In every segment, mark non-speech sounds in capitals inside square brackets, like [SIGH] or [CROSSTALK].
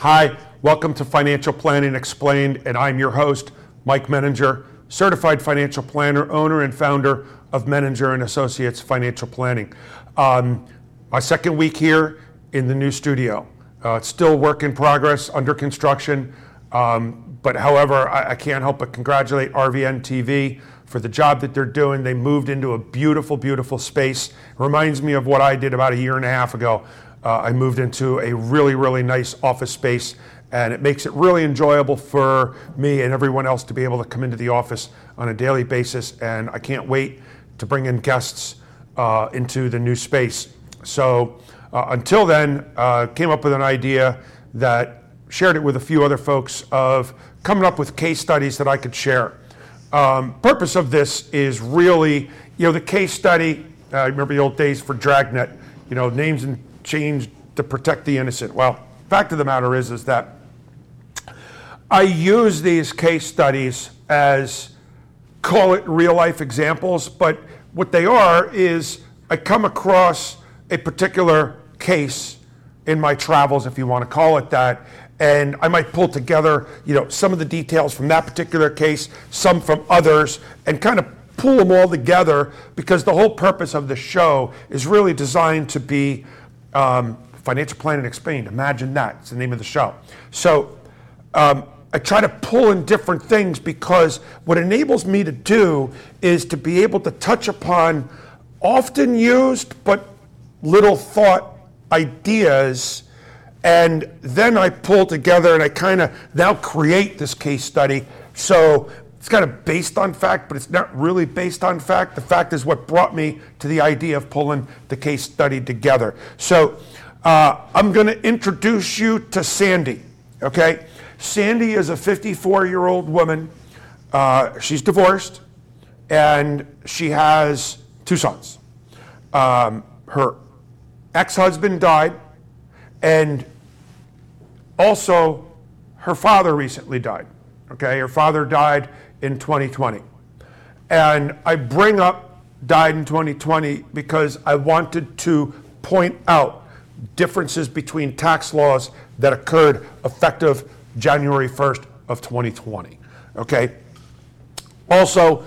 Hi, welcome to Financial Planning Explained, and I'm your host, Mike Menninger, certified financial planner, owner, and founder of Menninger and Associates Financial Planning. Um, my second week here in the new studio. Uh, it's still work in progress, under construction. Um, but however, I, I, can't help but congratulate RVN TV for the job that they're doing. They moved into a beautiful, beautiful space. Reminds me of what I did about a year and a half ago uh, I moved into a really, really nice office space, and it makes it really enjoyable for me and everyone else to be able to come into the office on a daily basis. And I can't wait to bring in guests uh, into the new space. So uh, until then, uh, came up with an idea that shared it with a few other folks of coming up with case studies that I could share. Um, purpose of this is really, you know, the case study. Uh, I remember the old days for Dragnet. You know, names and changed to protect the innocent. Well, fact of the matter is, is that I use these case studies as call it real life examples, but what they are is I come across a particular case in my travels, if you want to call it that, and I might pull together, you know, some of the details from that particular case, some from others, and kind of pull them all together because the whole purpose of the show is really designed to be um, Financial Planning Explained. Imagine that. It's the name of the show. So um, I try to pull in different things because what enables me to do is to be able to touch upon often used but little thought ideas. And then I pull together and I kind of now create this case study. So it's kind of based on fact, but it's not really based on fact. The fact is what brought me to the idea of pulling the case study together. So uh, I'm going to introduce you to Sandy. Okay, Sandy is a 54 year old woman. Uh, she's divorced, and she has two sons. Um, her ex husband died, and also her father recently died. Okay, her father died in 2020. And I bring up died in 2020 because I wanted to point out differences between tax laws that occurred effective January 1st of 2020. Okay? Also,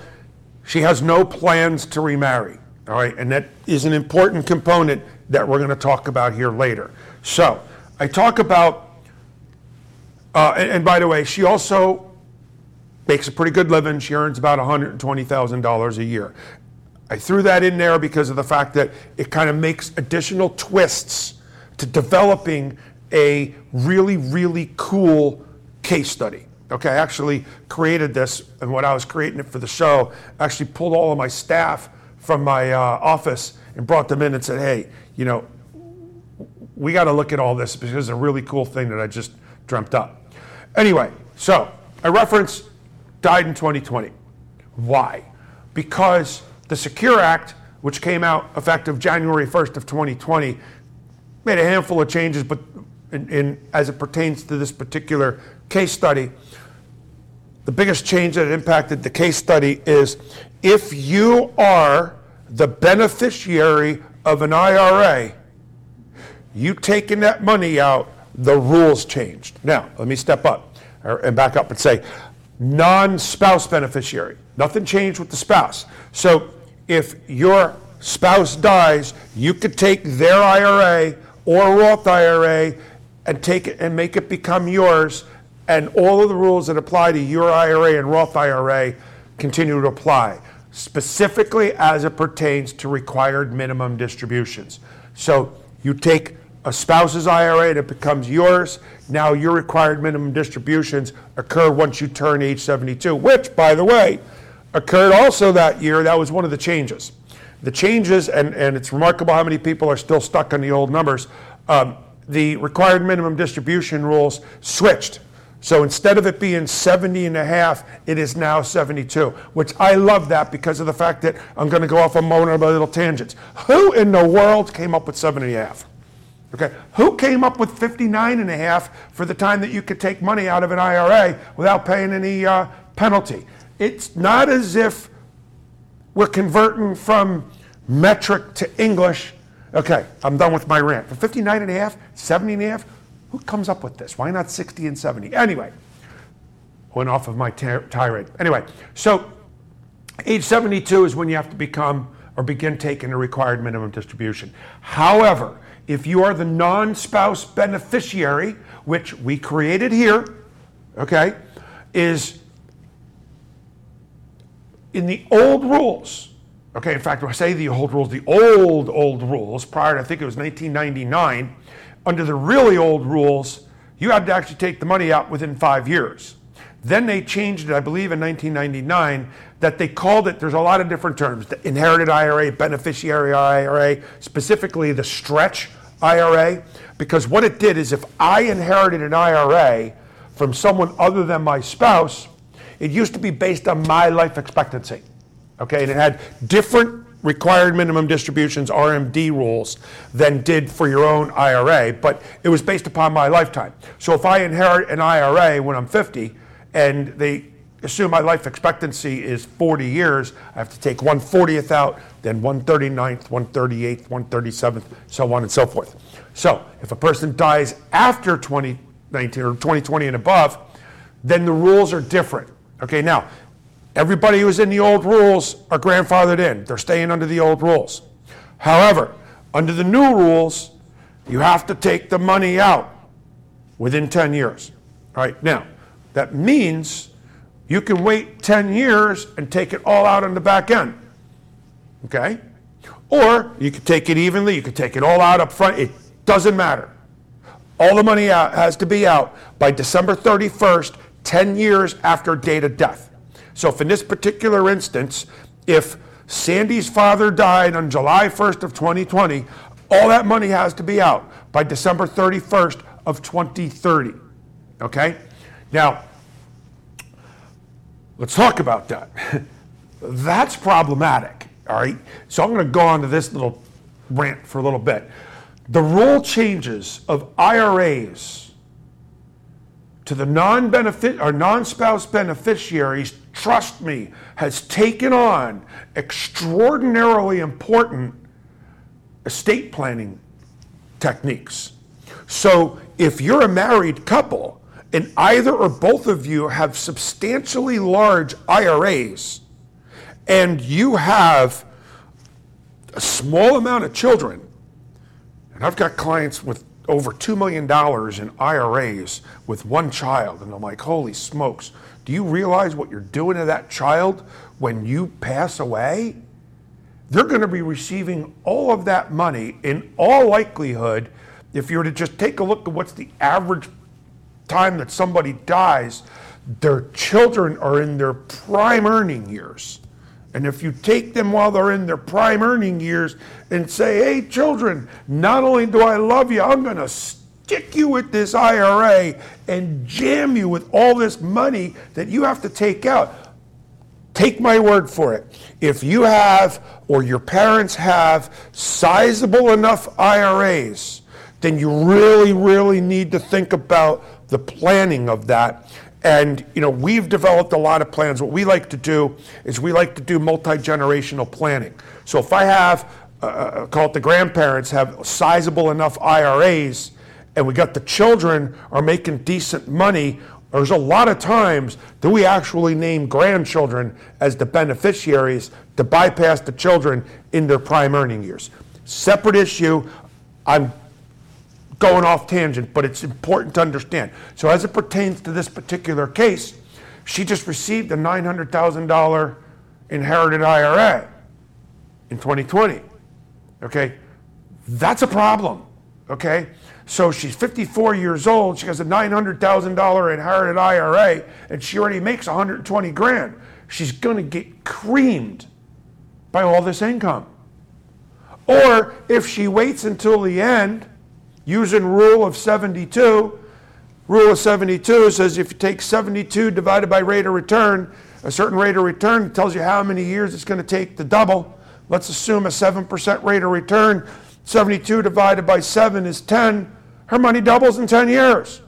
she has no plans to remarry. All right, and that is an important component that we're going to talk about here later. So, I talk about, uh, and, and by the way, she also makes a pretty good living. She earns about $120,000 a year. I threw that in there because of the fact that it kind of makes additional twists to developing a really, really cool case study. Okay, I actually created this, and when I was creating it for the show, I actually pulled all of my staff from my uh, office and brought them in and said, hey, you know, we got to look at all this because it's a really cool thing that I just dreamt up. Anyway, so I reference died in 2020. Why? Because the Secure Act, which came out effective January 1st of 2020, made a handful of changes, but in, in, as it pertains to this particular case study, the biggest change that impacted the case study is if you are the beneficiary of an IRA, you taking that money out, the rules changed. Now, let me step up and back up and say non spouse beneficiary. Nothing changed with the spouse. So if your spouse dies, you could take their IRA or Roth IRA and take it and make it become yours, and all of the rules that apply to your IRA and Roth IRA continue to apply, specifically as it pertains to required minimum distributions. So you take a spouse's IRA and it becomes yours. Now your required minimum distributions occur once you turn age 72, which, by the way, occurred also that year. That was one of the changes. The changes, and, and it's remarkable how many people are still stuck on the old numbers. Um, the required minimum distribution rules switched. So instead of it being 70 and a half, it is now 72, which I love that because of the fact that I'm going to go off on of my little tangents. Who in the world came up with 70 and a half? Okay, who came up with 59 and a half for the time that you could take money out of an IRA without paying any uh, penalty. It's not as if we're converting from metric to English. Okay, I'm done with my rant. For 59 and a half, 70 and a half, who comes up with this? Why not 60 and 70? Anyway, went off of my tirade. Anyway, so age 72 is when you have to become or begin taking a required minimum distribution. However, if you are the non spouse beneficiary, which we created here, okay, is in the old rules, okay, in fact, when I say the old rules, the old, old rules, prior to, I think it was 1999, under the really old rules, you had to actually take the money out within five years. Then they changed it, I believe, in 1999, that they called it, there's a lot of different terms the inherited IRA, beneficiary IRA, specifically the stretch IRA, because what it did is if I inherited an IRA from someone other than my spouse, it used to be based on my life expectancy. Okay, and it had different required minimum distributions, RMD rules, than did for your own IRA, but it was based upon my lifetime. So if I inherit an IRA when I'm 50 and they assume my life expectancy is 40 years, I have to take 140th out, then 139th, 138th, 137th, so on and so forth. So if a person dies after 2019 or 2020 and above, then the rules are different. Okay, now, everybody who's in the old rules are grandfathered in. They're staying under the old rules. However, under the new rules, you have to take the money out within 10 years. All right, now, that means you can wait 10 years and take it all out on the back end. Okay? Or you could take it evenly, you could take it all out up front. It doesn't matter. All the money out has to be out by December 31st, 10 years after date of death. So if in this particular instance, if Sandy's father died on July 1st of 2020, all that money has to be out by December 31st of 2030. Okay? Now, let's talk about that. [LAUGHS] That's problematic, all right? So I'm going to go on to this little rant for a little bit. The rule changes of IRAs to the non-benefit or non-spouse beneficiaries, trust me, has taken on extraordinarily important estate planning techniques. So if you're a married couple and either or both of you have substantially large IRAs and you have a small amount of children, and I've got clients with over $2 million in IRAs with one child. And I'm like, holy smokes, do you realize what you're doing to that child when you pass away? They're going to be receiving all of that money in all likelihood. If you were to just take a look at what's the average time that somebody dies, their children are in their prime earning years. And if you take them while they're in their prime earning years and say, hey, children, not only do I love you, I'm going to stick you with this IRA and jam you with all this money that you have to take out. Take my word for it. If you have or your parents have sizable enough IRAs, then you really, really need to think about the planning of that and you know, we've developed a lot of plans. What we like to do is we like to do multi-generational planning. So if I have, uh, uh call it the grandparents, have sizable enough IRAs, and we got the children are making decent money, there's a lot of times that we actually name grandchildren as the beneficiaries to bypass the children in their prime earning years. Separate issue. I'm going off tangent, but it's important to understand. So, as it pertains to this particular case, she just received a $900,000 inherited IRA in 2020. Okay, that's a problem. Okay, so she's 54 years old. She has a $900,000 inherited IRA, and she already makes 120 grand. She's going to get creamed by all this income. Or if she waits until the end using rule of 72. Rule of 72 says if you take 72 divided by rate of return, a certain rate of return tells you how many years it's going to take to double. Let's assume a 7% rate of return. 72 divided by 7 is 10. Her money doubles in 10 years.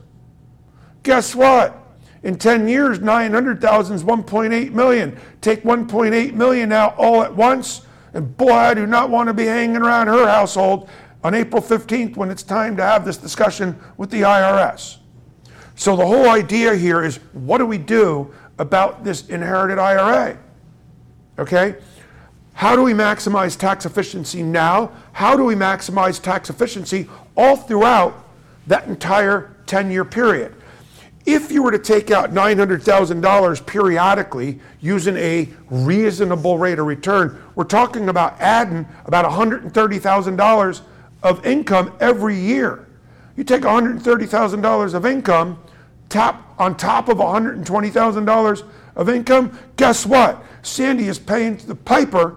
Guess what? In 10 years, 900,000 is 1.8 million. Take 1.8 million out all at once, and boy, I do not want to be hanging around her household on April 15th when it's time to have this discussion with the IRS. So the whole idea here is what do we do about this inherited IRA? Okay? How do we maximize tax efficiency now? How do we maximize tax efficiency all throughout that entire 10 year period? If you were to take out $900,000 periodically using a reasonable rate of return, we're talking about adding about $130,000 of income every year. You take $130,000 of income, tap on top of $120,000 of income, guess what? Sandy is paying the piper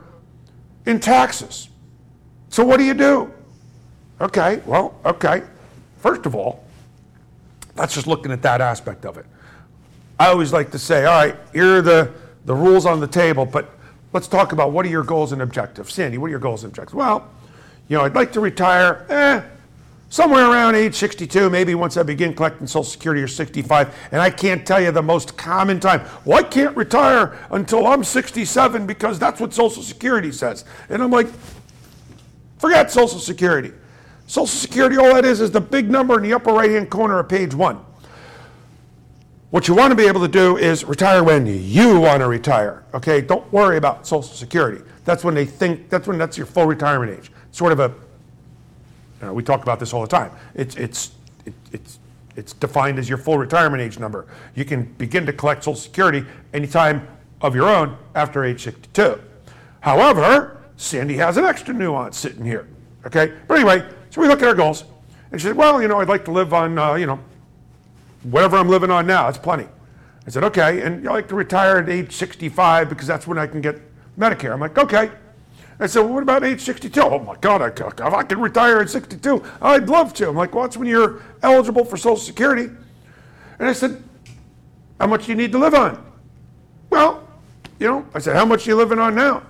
in taxes. So what do you do? Okay, well, okay. First of all, that's just looking at that aspect of it. I always like to say, all right, here are the, the rules on the table, but let's talk about what are your goals and objectives. Sandy, what are your goals and objectives? Well, you know, I'd like to retire, eh, somewhere around age 62, maybe once I begin collecting Social Security or 65. And I can't tell you the most common time. Well, I can't retire until I'm 67 because that's what Social Security says. And I'm like, forget Social Security. Social Security, all that is, is the big number in the upper right hand corner of page one. What you want to be able to do is retire when you want to retire. Okay, don't worry about Social Security. That's when they think, that's when that's your full retirement age sort of a, you know, we talk about this all the time. It's, it's, it, it's, it's defined as your full retirement age number. You can begin to collect Social Security anytime of your own after age 62. However, Sandy has an extra nuance sitting here. Okay? But anyway, so we look at our goals. And she said, well, you know, I'd like to live on, uh, you know, whatever I'm living on now. That's plenty. I said, okay. And I'd like to retire at age 65 because that's when I can get Medicare. I'm like, okay. I said, well, what about age 62? Oh my God, I, if I could retire at 62, I'd love to. I'm like, well, that's when you're eligible for Social Security. And I said, how much do you need to live on? Well, you know, I said, how much are you living on now?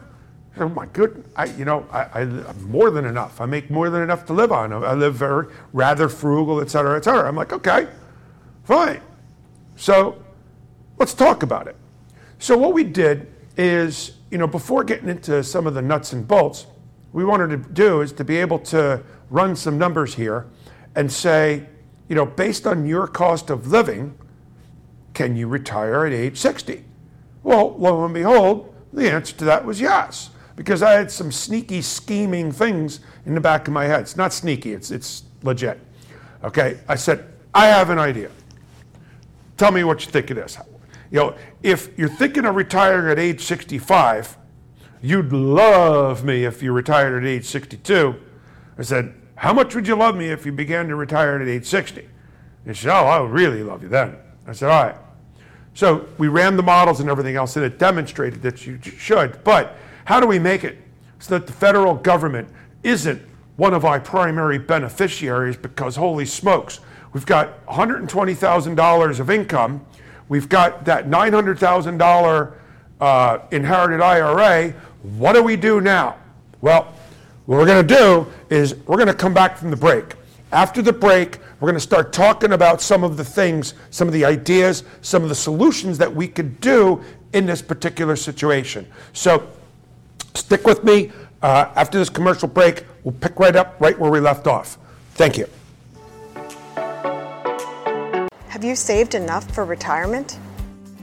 Said, oh my goodness, I, you know, I, I, more than enough. I make more than enough to live on. I live very rather frugal, et cetera, et cetera. I'm like, okay, fine. So let's talk about it. So what we did is you know, before getting into some of the nuts and bolts, we wanted to do is to be able to run some numbers here and say, you know, based on your cost of living, can you retire at age 60? Well, lo and behold, the answer to that was yes, because I had some sneaky, scheming things in the back of my head. It's not sneaky, it's, it's legit. Okay, I said, I have an idea. Tell me what you think it is you know, if you're thinking of retiring at age 65, you'd love me if you retired at age 62. I said, how much would you love me if you began to retire at age 60? And He said, oh, I would really love you then. I said, all right. So we ran the models and everything else, and it demonstrated that you should. But how do we make it so that the federal government isn't one of our primary beneficiaries? Because holy smokes, we've got $120,000 of income We've got that $900,000 uh, inherited IRA. What do we do now? Well, what we're going to do is we're going to come back from the break. After the break, we're going to start talking about some of the things, some of the ideas, some of the solutions that we could do in this particular situation. So stick with me. Uh, after this commercial break, we'll pick right up right where we left off. Thank you. Have you saved enough for retirement?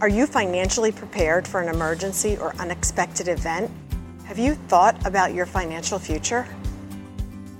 Are you financially prepared for an emergency or unexpected event? Have you thought about your financial future?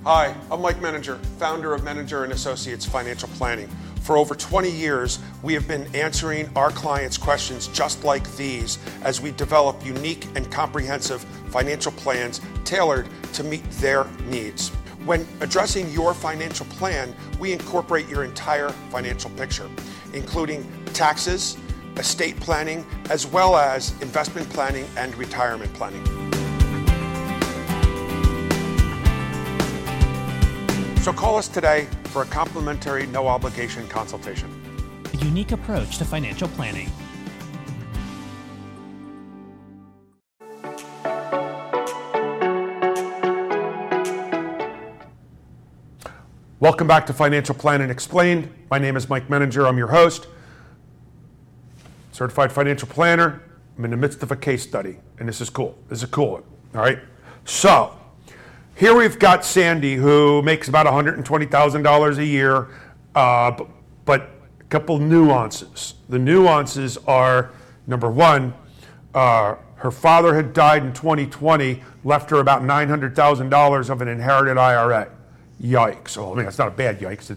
Hi, I'm Mike Menninger, founder of Menninger and Associates Financial Planning. For over 20 years, we have been answering our clients' questions just like these as we develop unique and comprehensive financial plans tailored to meet their needs. When addressing your financial plan, we incorporate your entire financial picture, including taxes, estate planning, as well as investment planning and retirement planning. So call us today for a complimentary, no obligation consultation. A unique approach to financial planning. Welcome back to Financial Planning Explained. My name is Mike Menninger. I'm your host. certified financial planner. I'm in the midst of a case study, and this is cool. This is a cool one. All right. So here we've got Sandy, who makes about $120,000 a year, uh, b- but a couple nuances. The nuances are number one, uh, her father had died in 2020, left her about $900,000 of an inherited IRA. Yikes. Oh, I mean, that's not a bad yikes,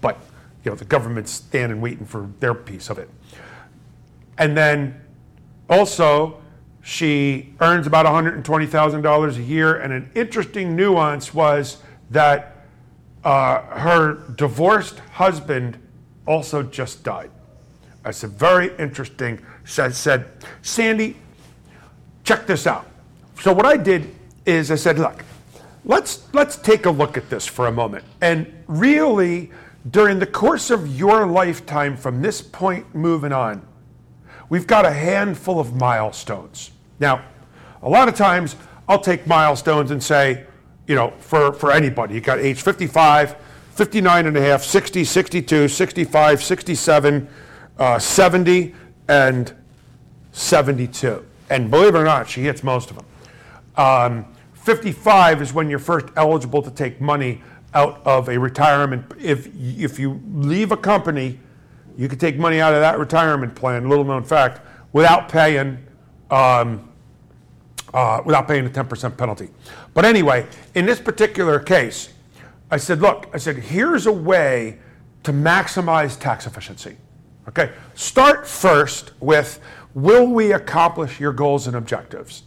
but you know, the government's standing waiting for their piece of it. And then also, she earns about $120,000 a year. And an interesting nuance was that uh, her divorced husband also just died. That's a very interesting. Said, said, Sandy, check this out. So what I did is I said, look, let's let's take a look at this for a moment. And really, during the course of your lifetime, from this point moving on, we've got a handful of milestones. Now, a lot of times I'll take milestones and say, you know, for, for anybody, you got age 55, 59 and a half, 60, 62, 65, 67, uh, 70, and 72. And believe it or not, she hits most of them. Um, 55 is when you're first eligible to take money out of a retirement. If, if you leave a company, you can take money out of that retirement plan, little known fact, without paying, um, uh, without paying a 10% penalty. But anyway, in this particular case, I said, look, I said, here's a way to maximize tax efficiency. Okay, start first with will we accomplish your goals and objectives?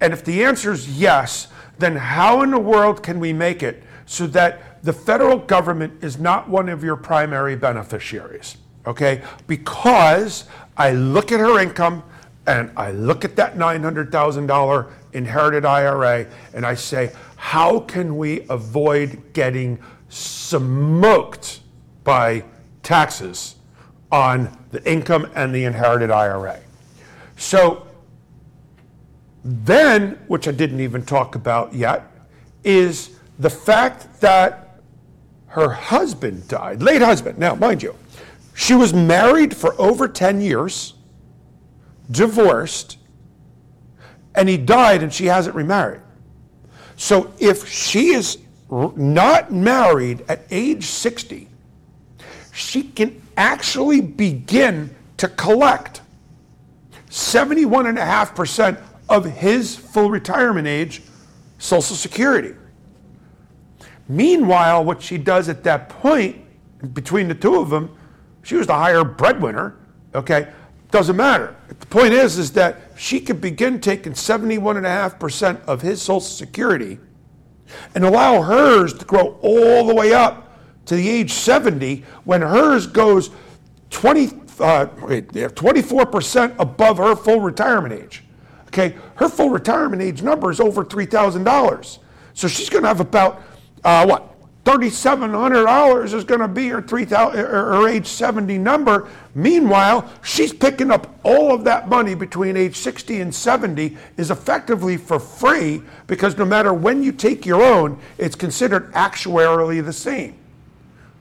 And if the answer is yes, then how in the world can we make it so that the federal government is not one of your primary beneficiaries? Okay, because I look at her income and I look at that $900,000 inherited IRA and I say, how can we avoid getting smoked by taxes on the income and the inherited IRA? So then, which I didn't even talk about yet, is the fact that her husband died, late husband. Now, mind you, she was married for over 10 years, divorced, and he died and she hasn't remarried. So if she is not married at age 60, she can actually begin to collect 71.5% of his full retirement age Social Security. Meanwhile, what she does at that point, between the two of them, she was the higher breadwinner, okay? Doesn't matter. The point is, is that she could begin taking 71.5% of his Social Security and allow hers to grow all the way up to the age 70 when hers goes 20, uh, 24% above her full retirement age. Okay, her full retirement age number is over $3,000. So she's going to have about, uh, what, $3,700 is going to be her, 3000 her her age 70 number. Meanwhile, she's picking up all of that money between age 60 and 70 is effectively for free because no matter when you take your own, it's considered actuarially the same.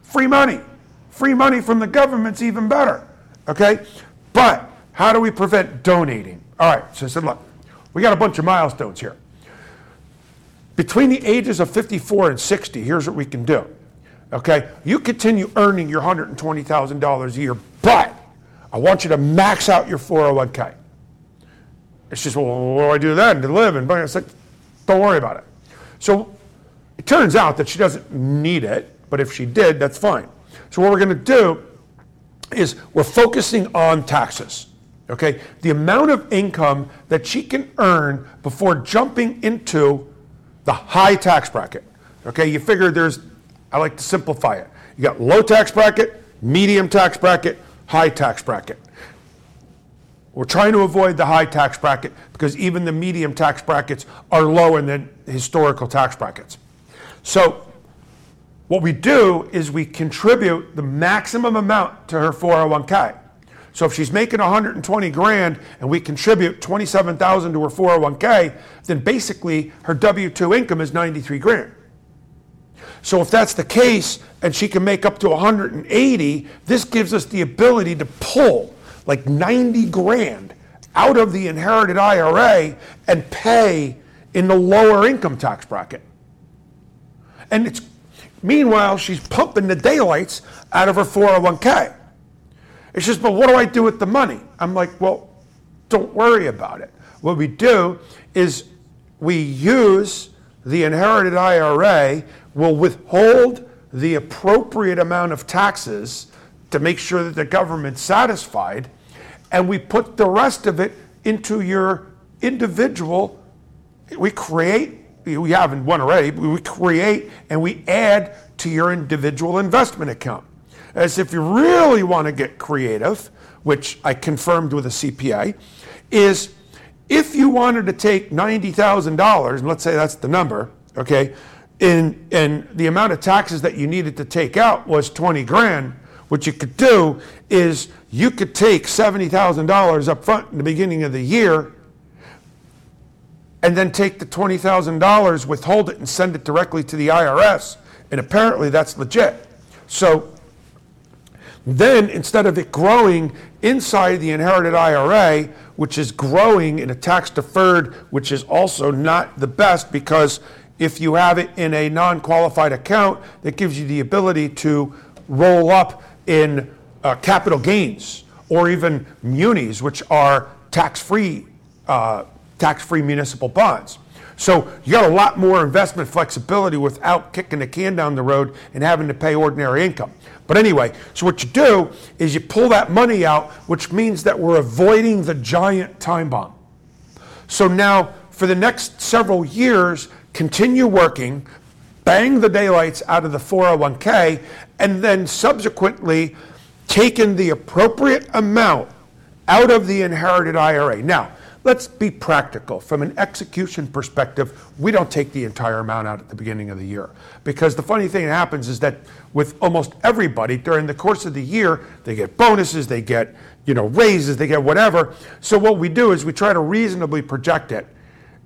Free money. Free money from the government's even better. Okay? But how do we prevent donating? All right, so I said, look, we got a bunch of milestones here. Between the ages of 54 and 60, here's what we can do. Okay? You continue earning your $120,000 a year, but I want you to max out your 401k. It's just, well, what do I do then to live? And I said, don't worry about it. So it turns out that she doesn't need it, but if she did, that's fine. So what we're going to do is we're focusing on taxes. Okay? The amount of income that she can earn before jumping into the high tax bracket. Okay? You figure there's, I like to simplify it. You got low tax bracket, medium tax bracket, high tax bracket. We're trying to avoid the high tax bracket because even the medium tax brackets are lower than historical tax brackets. So what we do is we contribute the maximum amount to her 401k. So if she's making 120 grand and we contribute 27,000 to her 401k, then basically her W2 income is 93 grand. So if that's the case and she can make up to 180, this gives us the ability to pull like 90 grand out of the inherited IRA and pay in the lower income tax bracket. And it's meanwhile she's pumping the daylights out of her 401k. It's just, but what do I do with the money? I'm like, well, don't worry about it. What we do is we use the inherited IRA, we'll withhold the appropriate amount of taxes to make sure that the government's satisfied, and we put the rest of it into your individual. We create, we haven't one already, we create and we add to your individual investment account. As if you really want to get creative, which I confirmed with a CPA, is if you wanted to take $90,000, and let's say that's the number, okay, and, and the amount of taxes that you needed to take out was 20 grand, what you could do is you could take $70,000 up front in the beginning of the year and then take the $20,000, withhold it, and send it directly to the IRS. And apparently that's legit. So then instead of it growing inside the inherited IRA, which is growing in a tax deferred, which is also not the best because if you have it in a non qualified account, that gives you the ability to roll up in uh, capital gains or even munis, which are tax free uh, tax free municipal bonds. So you got a lot more investment flexibility without kicking the can down the road and having to pay ordinary income. But anyway, so what you do is you pull that money out, which means that we're avoiding the giant time bomb. So now, for the next several years, continue working, bang the daylights out of the 401k, and then subsequently taking the appropriate amount out of the inherited IRA. Now, let's be practical. From an execution perspective, we don't take the entire amount out at the beginning of the year. Because the funny thing that happens is that with almost everybody during the course of the year, they get bonuses, they get you know raises, they get whatever. So what we do is we try to reasonably project it.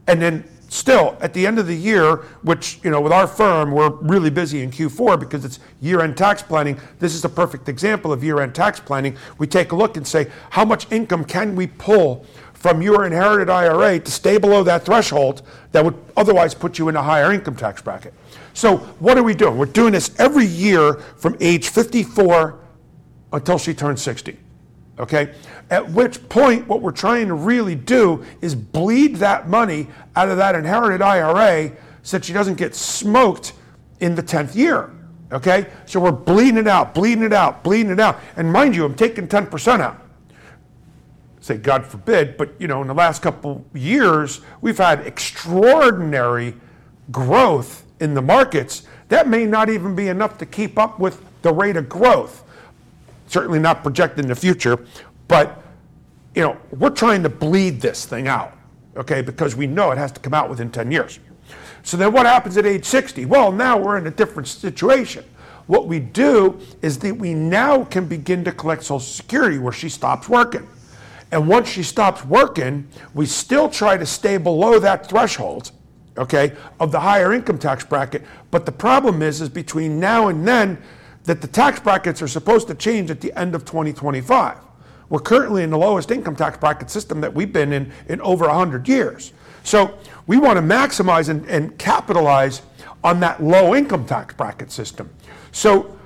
And then still at the end of the year, which you know with our firm we're really busy in Q4 because it's year-end tax planning. This is a perfect example of year-end tax planning. We take a look and say how much income can we pull from your inherited IRA to stay below that threshold that would otherwise put you in a higher income tax bracket. So, what are we doing? We're doing this every year from age 54 until she turns 60. Okay? At which point, what we're trying to really do is bleed that money out of that inherited IRA so that she doesn't get smoked in the 10th year. Okay? So we're bleeding it out, bleeding it out, bleeding it out. And mind you, I'm taking 10% out say God forbid, but you know, in the last couple years, we've had extraordinary growth in the markets. That may not even be enough to keep up with the rate of growth. Certainly not projected in the future, but you know, we're trying to bleed this thing out, okay, because we know it has to come out within 10 years. So then what happens at age 60? Well, now we're in a different situation. What we do is that we now can begin to collect Social Security where she stops working. And once she stops working, we still try to stay below that threshold, okay, of the higher income tax bracket. But the problem is, is between now and then, that the tax brackets are supposed to change at the end of 2025. We're currently in the lowest income tax bracket system that we've been in in over 100 years. So we want to maximize and, and capitalize on that low income tax bracket system. So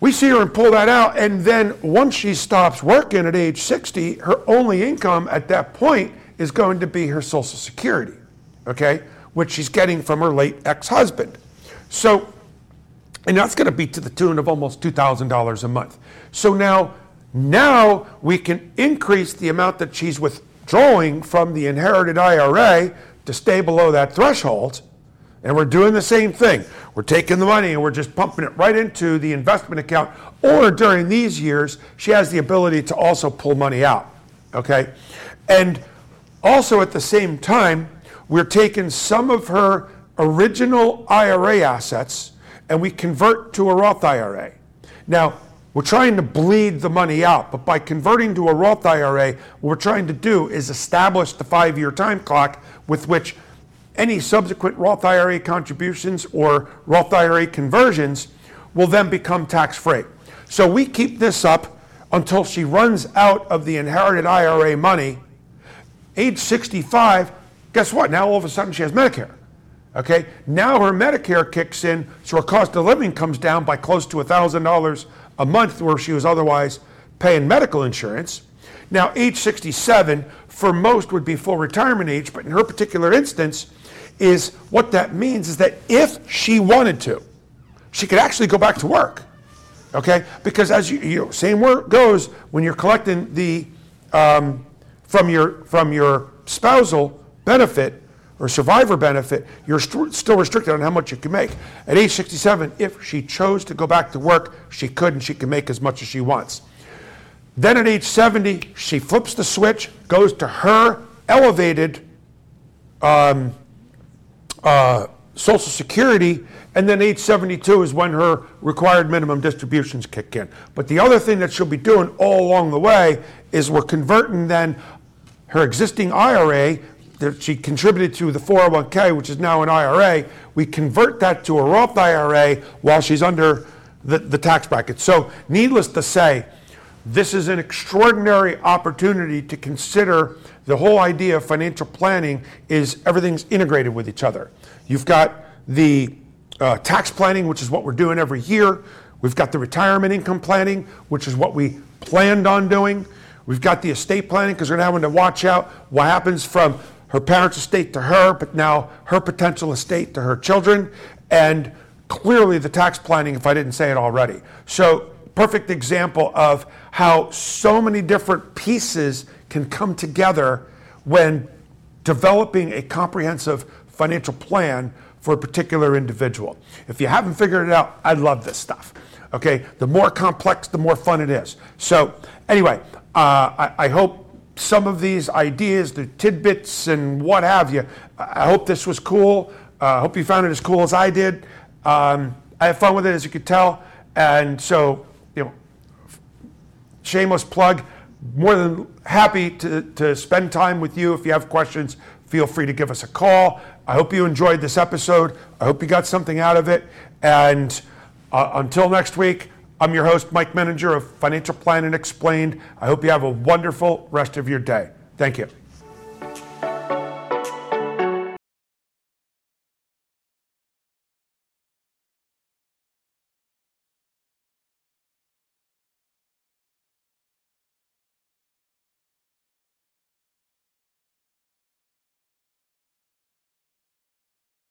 we see her and pull that out, and then once she stops working at age 60, her only income at that point is going to be her Social Security, okay, which she's getting from her late ex husband. So, and that's going to be to the tune of almost $2,000 a month. So now, now we can increase the amount that she's withdrawing from the inherited IRA to stay below that threshold and we're doing the same thing. We're taking the money and we're just pumping it right into the investment account. Or during these years, she has the ability to also pull money out. Okay? And also at the same time, we're taking some of her original IRA assets and we convert to a Roth IRA. Now, we're trying to bleed the money out, but by converting to a Roth IRA, what we're trying to do is establish the five year time clock with which any subsequent Roth IRA contributions or Roth IRA conversions will then become tax free. So we keep this up until she runs out of the inherited IRA money. Age 65, guess what? Now all of a sudden she has Medicare. Okay, now her Medicare kicks in, so her cost of living comes down by close to $1,000 a month where she was otherwise paying medical insurance. Now, age 67 for most would be full retirement age, but in her particular instance, is what that means is that if she wanted to, she could actually go back to work. Okay, because as you, you know, same word goes when you're collecting the um, from your from your spousal benefit or survivor benefit, you're st- still restricted on how much you can make. At age 67, if she chose to go back to work, she could and she can make as much as she wants. Then at age 70, she flips the switch, goes to her elevated um, uh, Social Security, and then age 72 is when her required minimum distributions kick in. But the other thing that she'll be doing all along the way is we're converting then her existing IRA that she contributed to the 401k, which is now an IRA, we convert that to a Roth IRA while she's under the, the tax bracket. So, needless to say, this is an extraordinary opportunity to consider the whole idea of financial planning is everything's integrated with each other. You've got the uh, tax planning, which is what we're doing every year. We've got the retirement income planning, which is what we planned on doing. We've got the estate planning because we're now having to watch out what happens from her parents' estate to her, but now her potential estate to her children, and clearly the tax planning, if I didn't say it already. So, perfect example of how so many different pieces can come together when developing a comprehensive financial plan for a particular individual. If you haven't figured it out, I love this stuff. Okay, the more complex, the more fun it is. So, anyway, uh, I, I hope some of these ideas, the tidbits and what have you. I hope this was cool. I uh, hope you found it as cool as I did. Um, I had fun with it, as you could tell. And so, shameless plug. More than happy to, to spend time with you. If you have questions, feel free to give us a call. I hope you enjoyed this episode. I hope you got something out of it. And uh, until next week, I'm your host, Mike Menninger of Financial Planning Explained. I hope you have a wonderful rest of your day. Thank you.